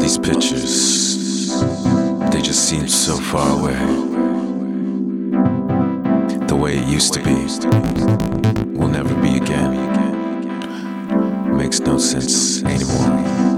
these pictures, they just seem so far away. The way it used to be will never be again. Makes no sense anymore.